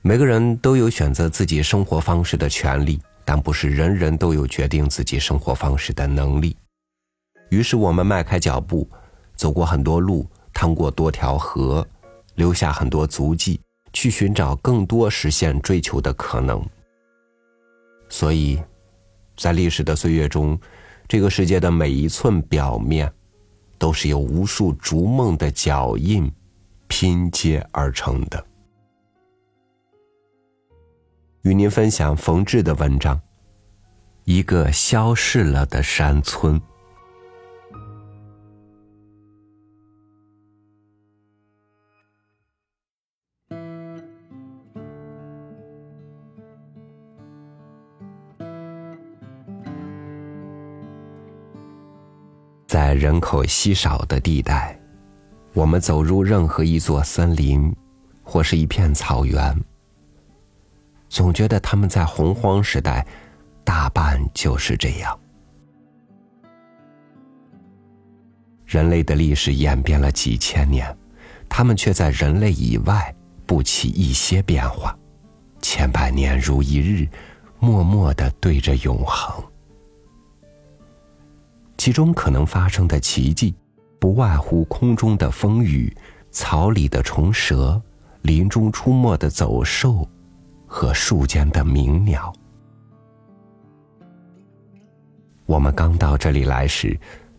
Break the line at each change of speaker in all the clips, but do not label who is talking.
每个人都有选择自己生活方式的权利，但不是人人都有决定自己生活方式的能力。于是，我们迈开脚步，走过很多路，趟过多条河，留下很多足迹，去寻找更多实现追求的可能。所以，在历史的岁月中，这个世界的每一寸表面，都是由无数逐梦的脚印拼接而成的。与您分享冯志的文章《一个消逝了的山村》。在人口稀少的地带，我们走入任何一座森林，或是一片草原，总觉得他们在洪荒时代，大半就是这样。人类的历史演变了几千年，他们却在人类以外不起一些变化，千百年如一日，默默的对着永恒。其中可能发生的奇迹，不外乎空中的风雨、草里的虫蛇、林中出没的走兽和树间的鸣鸟。我们刚到这里来时，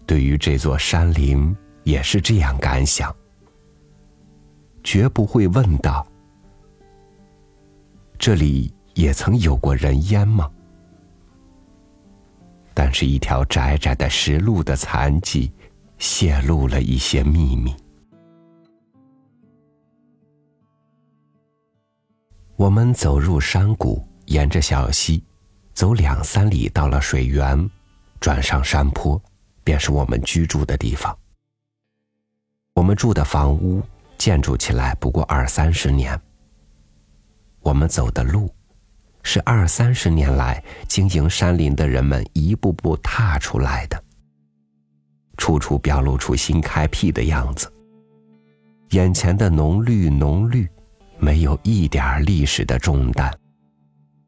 对于这座山林也是这样感想，绝不会问道：“这里也曾有过人烟吗？”但是一条窄窄的石路的残迹，泄露了一些秘密。我们走入山谷，沿着小溪，走两三里，到了水源，转上山坡，便是我们居住的地方。我们住的房屋建筑起来不过二三十年，我们走的路。是二三十年来经营山林的人们一步步踏出来的，处处表露出新开辟的样子。眼前的浓绿浓绿，没有一点历史的重担。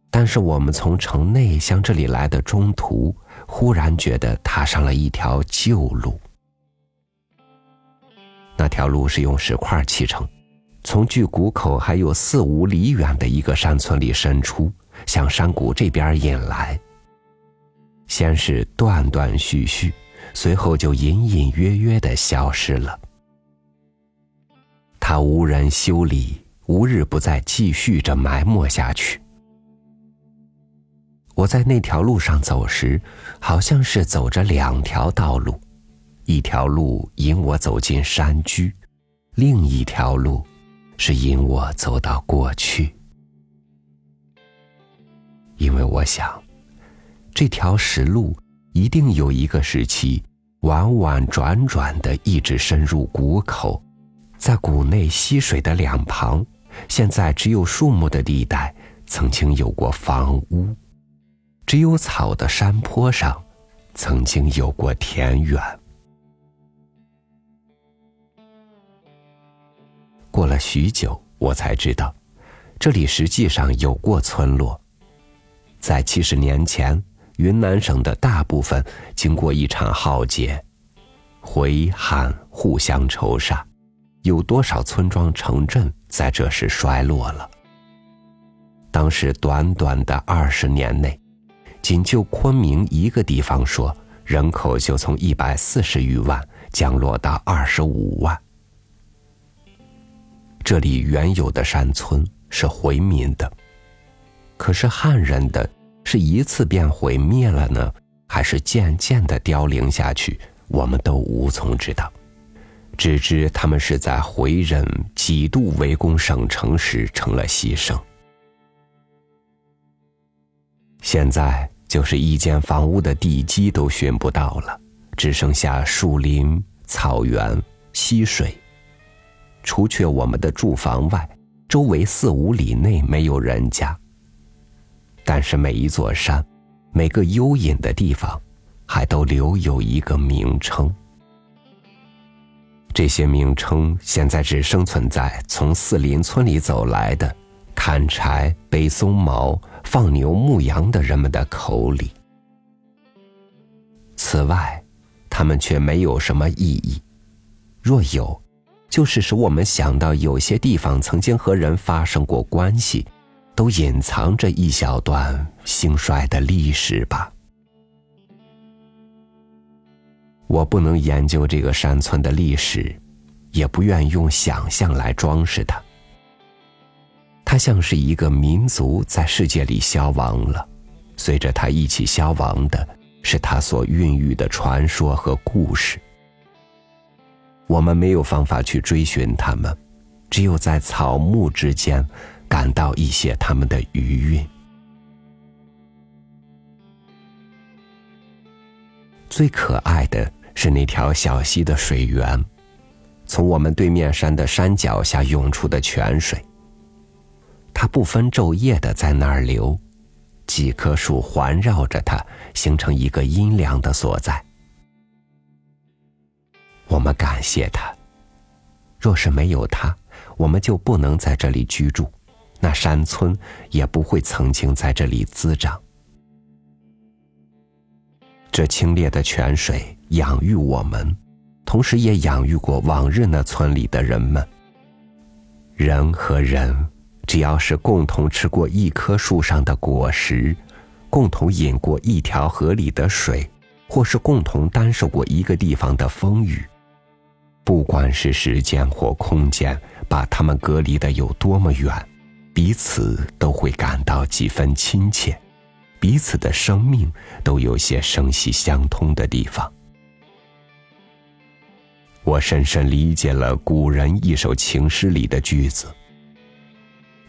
但是我们从城内向这里来的中途，忽然觉得踏上了一条旧路。那条路是用石块砌成，从距谷口还有四五里远的一个山村里伸出。向山谷这边引来。先是断断续续，随后就隐隐约约的消失了。它无人修理，无日不再继续着埋没下去。我在那条路上走时，好像是走着两条道路，一条路引我走进山居，另一条路是引我走到过去。因为我想，这条石路一定有一个时期，弯弯转转的一直深入谷口，在谷内溪水的两旁，现在只有树木的地带，曾经有过房屋；只有草的山坡上，曾经有过田园。过了许久，我才知道，这里实际上有过村落。在七十年前，云南省的大部分经过一场浩劫，回汉互相仇杀，有多少村庄城镇在这时衰落了？当时短短的二十年内，仅就昆明一个地方说，人口就从一百四十余万降落到二十五万。这里原有的山村是回民的。可是汉人的是一次便毁灭了呢，还是渐渐的凋零下去？我们都无从知道，只知他们是在回人几度围攻省城时成了牺牲。现在就是一间房屋的地基都寻不到了，只剩下树林、草原、溪水。除却我们的住房外，周围四五里内没有人家。但是每一座山，每个幽隐的地方，还都留有一个名称。这些名称现在只生存在从四邻村里走来的砍柴、背松毛、放牛、牧羊的人们的口里。此外，他们却没有什么意义。若有，就是使我们想到有些地方曾经和人发生过关系，都隐藏着一小段兴衰的历史吧。我不能研究这个山村的历史，也不愿用想象来装饰它。它像是一个民族在世界里消亡了，随着它一起消亡的是它所孕育的传说和故事。我们没有方法去追寻它们，只有在草木之间感到一些它们的余韵。最可爱的。是那条小溪的水源，从我们对面山的山脚下涌出的泉水。它不分昼夜的在那儿流，几棵树环绕着它，形成一个阴凉的所在。我们感谢它。若是没有它，我们就不能在这里居住，那山村也不会曾经在这里滋长。这清冽的泉水。养育我们，同时也养育过往日那村里的人们。人和人，只要是共同吃过一棵树上的果实，共同饮过一条河里的水，或是共同担受过一个地方的风雨，不管是时间或空间把他们隔离的有多么远，彼此都会感到几分亲切，彼此的生命都有些生息相通的地方。我深深理解了古人一首情诗里的句子：“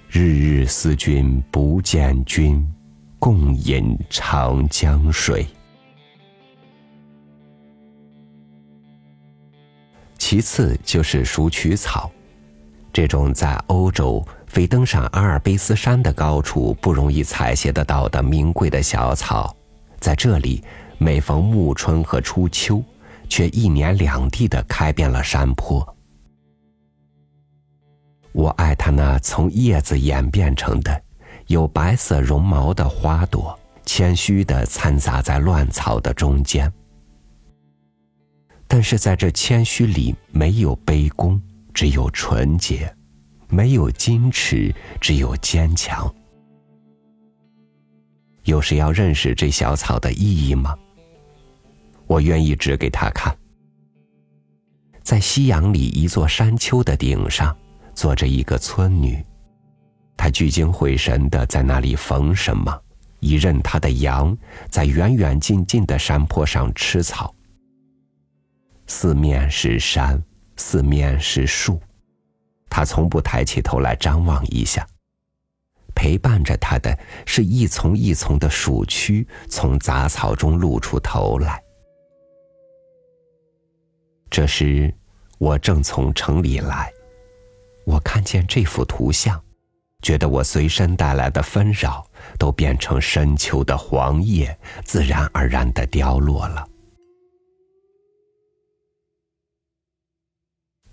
日日思君不见君，共饮长江水。”其次就是鼠曲草，这种在欧洲非登上阿尔卑斯山的高处不容易采撷得到的名贵的小草，在这里每逢暮春和初秋。却一年两地的开遍了山坡。我爱它那从叶子演变成的有白色绒毛的花朵，谦虚的掺杂在乱草的中间。但是在这谦虚里，没有卑躬，只有纯洁；没有矜持，只有坚强。有谁要认识这小草的意义吗？我愿意指给他看，在夕阳里一座山丘的顶上，坐着一个村女，她聚精会神的在那里缝什么，一任她的羊在远远近近的山坡上吃草。四面是山，四面是树，他从不抬起头来张望一下。陪伴着他的是一丛一丛的鼠蛆，从杂草中露出头来。这时，我正从城里来，我看见这幅图像，觉得我随身带来的纷扰都变成深秋的黄叶，自然而然的凋落了。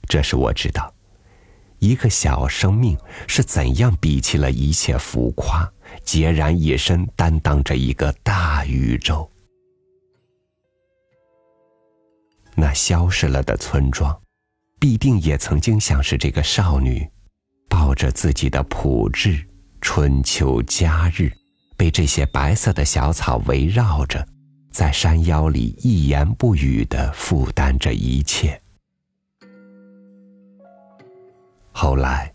这是我知道，一个小生命是怎样比起了一切浮夸，孑然一身，担当着一个大宇宙。那消失了的村庄，必定也曾经像是这个少女，抱着自己的朴质，春秋佳日，被这些白色的小草围绕着，在山腰里一言不语的负担着一切。后来，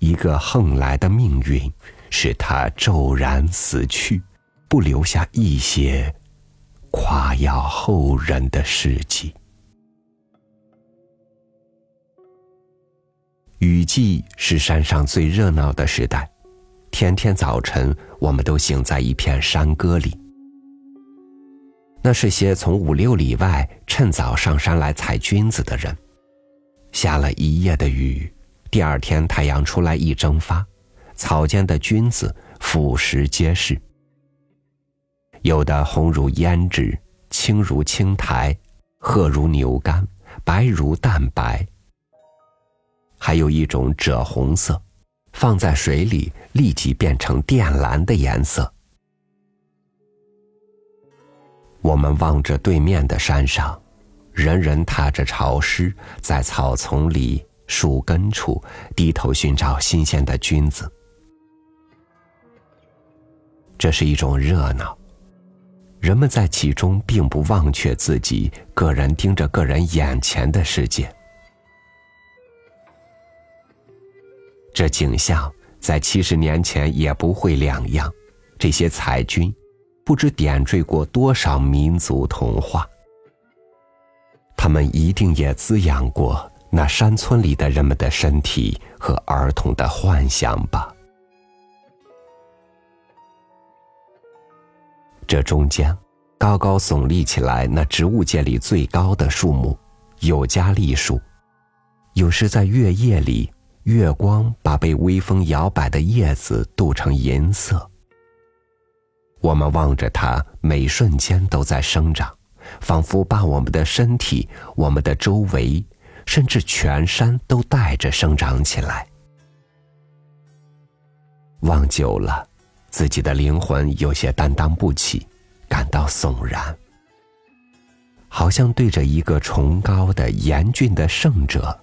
一个横来的命运，使他骤然死去，不留下一些夸耀后人的事迹。雨季是山上最热闹的时代，天天早晨，我们都醒在一片山歌里。那是些从五六里外趁早上山来采菌子的人。下了一夜的雨，第二天太阳出来一蒸发，草间的菌子腐蚀皆是。有的红如胭脂，青如青苔，褐如牛肝，白如蛋白。还有一种赭红色，放在水里立即变成靛蓝的颜色。我们望着对面的山上，人人踏着潮湿，在草丛里、树根处低头寻找新鲜的菌子。这是一种热闹，人们在其中并不忘却自己，个人盯着个人眼前的世界。这景象在七十年前也不会两样。这些彩菌，不知点缀过多少民族童话。他们一定也滋养过那山村里的人们的身体和儿童的幻想吧。这中间，高高耸立起来那植物界里最高的树木——尤加利树，有时在月夜里，月光把被微风摇摆的叶子镀成银色。我们望着它，每瞬间都在生长，仿佛把我们的身体、我们的周围，甚至全山都带着生长起来。望久了。自己的灵魂有些担当不起，感到悚然，好像对着一个崇高的、严峻的圣者，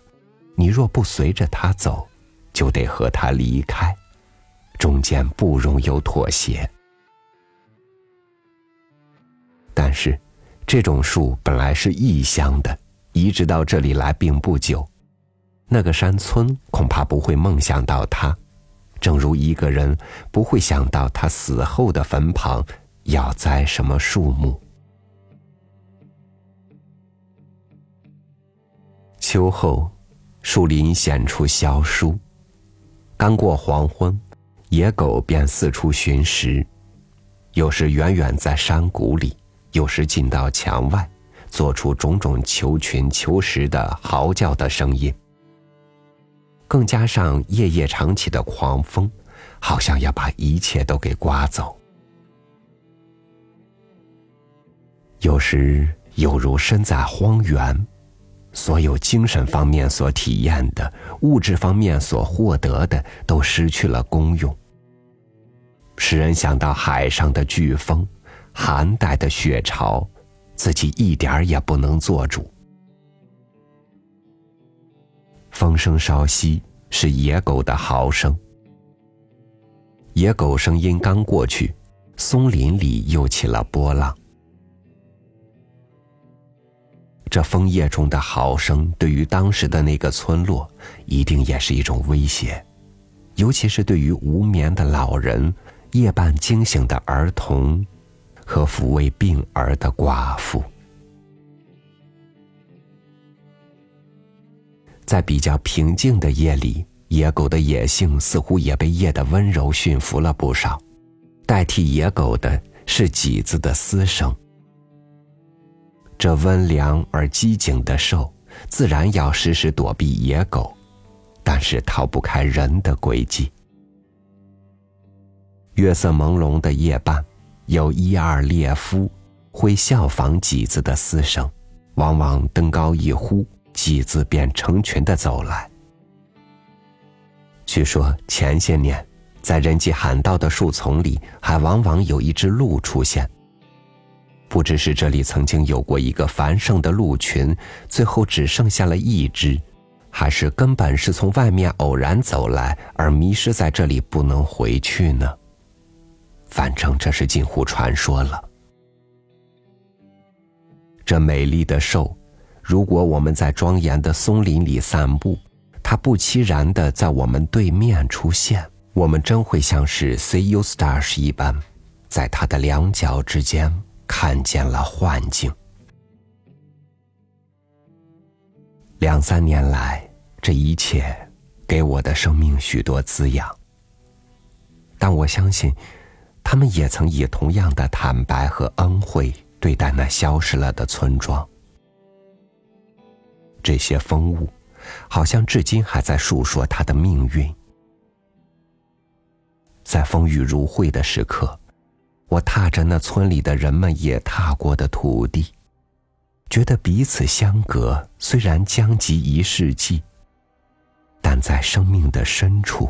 你若不随着他走，就得和他离开，中间不容有妥协。但是，这种树本来是异乡的，移植到这里来并不久，那个山村恐怕不会梦想到他。正如一个人不会想到他死后的坟旁要栽什么树木。秋后，树林显出萧疏。刚过黄昏，野狗便四处寻食，有时远远在山谷里，有时进到墙外，做出种种求群求食的嚎叫的声音。更加上夜夜长起的狂风，好像要把一切都给刮走。有时有如身在荒原，所有精神方面所体验的、物质方面所获得的，都失去了功用，使人想到海上的飓风、寒带的雪潮，自己一点儿也不能做主。风声稍息，是野狗的嚎声。野狗声音刚过去，松林里又起了波浪。这枫叶中的嚎声，对于当时的那个村落，一定也是一种威胁，尤其是对于无眠的老人、夜半惊醒的儿童和抚慰病儿的寡妇。在比较平静的夜里，野狗的野性似乎也被夜的温柔驯服了不少。代替野狗的是几子的嘶声。这温良而机警的兽，自然要时时躲避野狗，但是逃不开人的轨迹。月色朦胧的夜半，有一二猎夫会效仿几子的嘶声，往往登高一呼。几子便成群的走来。据说前些年，在人迹罕到的树丛里，还往往有一只鹿出现。不知是这里曾经有过一个繁盛的鹿群，最后只剩下了一只，还是根本是从外面偶然走来而迷失在这里不能回去呢？反正这是近乎传说了。这美丽的兽。如果我们在庄严的松林里散步，它不期然的在我们对面出现，我们真会像是 See you stars 一般，在它的两脚之间看见了幻境。两三年来，这一切给我的生命许多滋养，但我相信，他们也曾以同样的坦白和恩惠对待那消失了的村庄。这些风物，好像至今还在述说他的命运。在风雨如晦的时刻，我踏着那村里的人们也踏过的土地，觉得彼此相隔，虽然将及一世纪，但在生命的深处，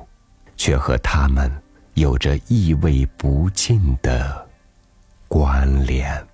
却和他们有着意味不尽的关联。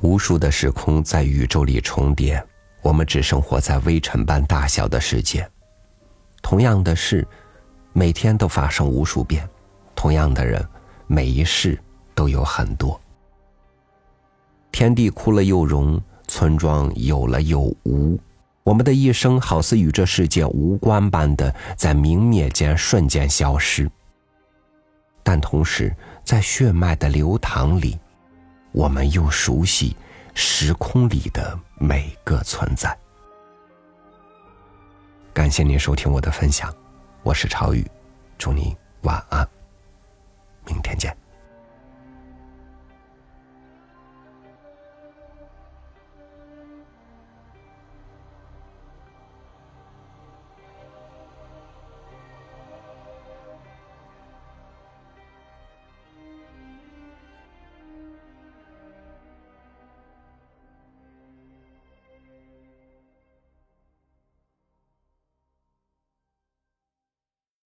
无数的时空在宇宙里重叠，我们只生活在微尘般大小的世界。同样的事，每天都发生无数遍；同样的人，每一世都有很多。天地枯了又荣，村庄有了又无。我们的一生好似与这世界无关般的，在明灭间瞬间消失。但同时，在血脉的流淌里。我们又熟悉时空里的每个存在。感谢您收听我的分享，我是朝宇，祝您晚安，明天见。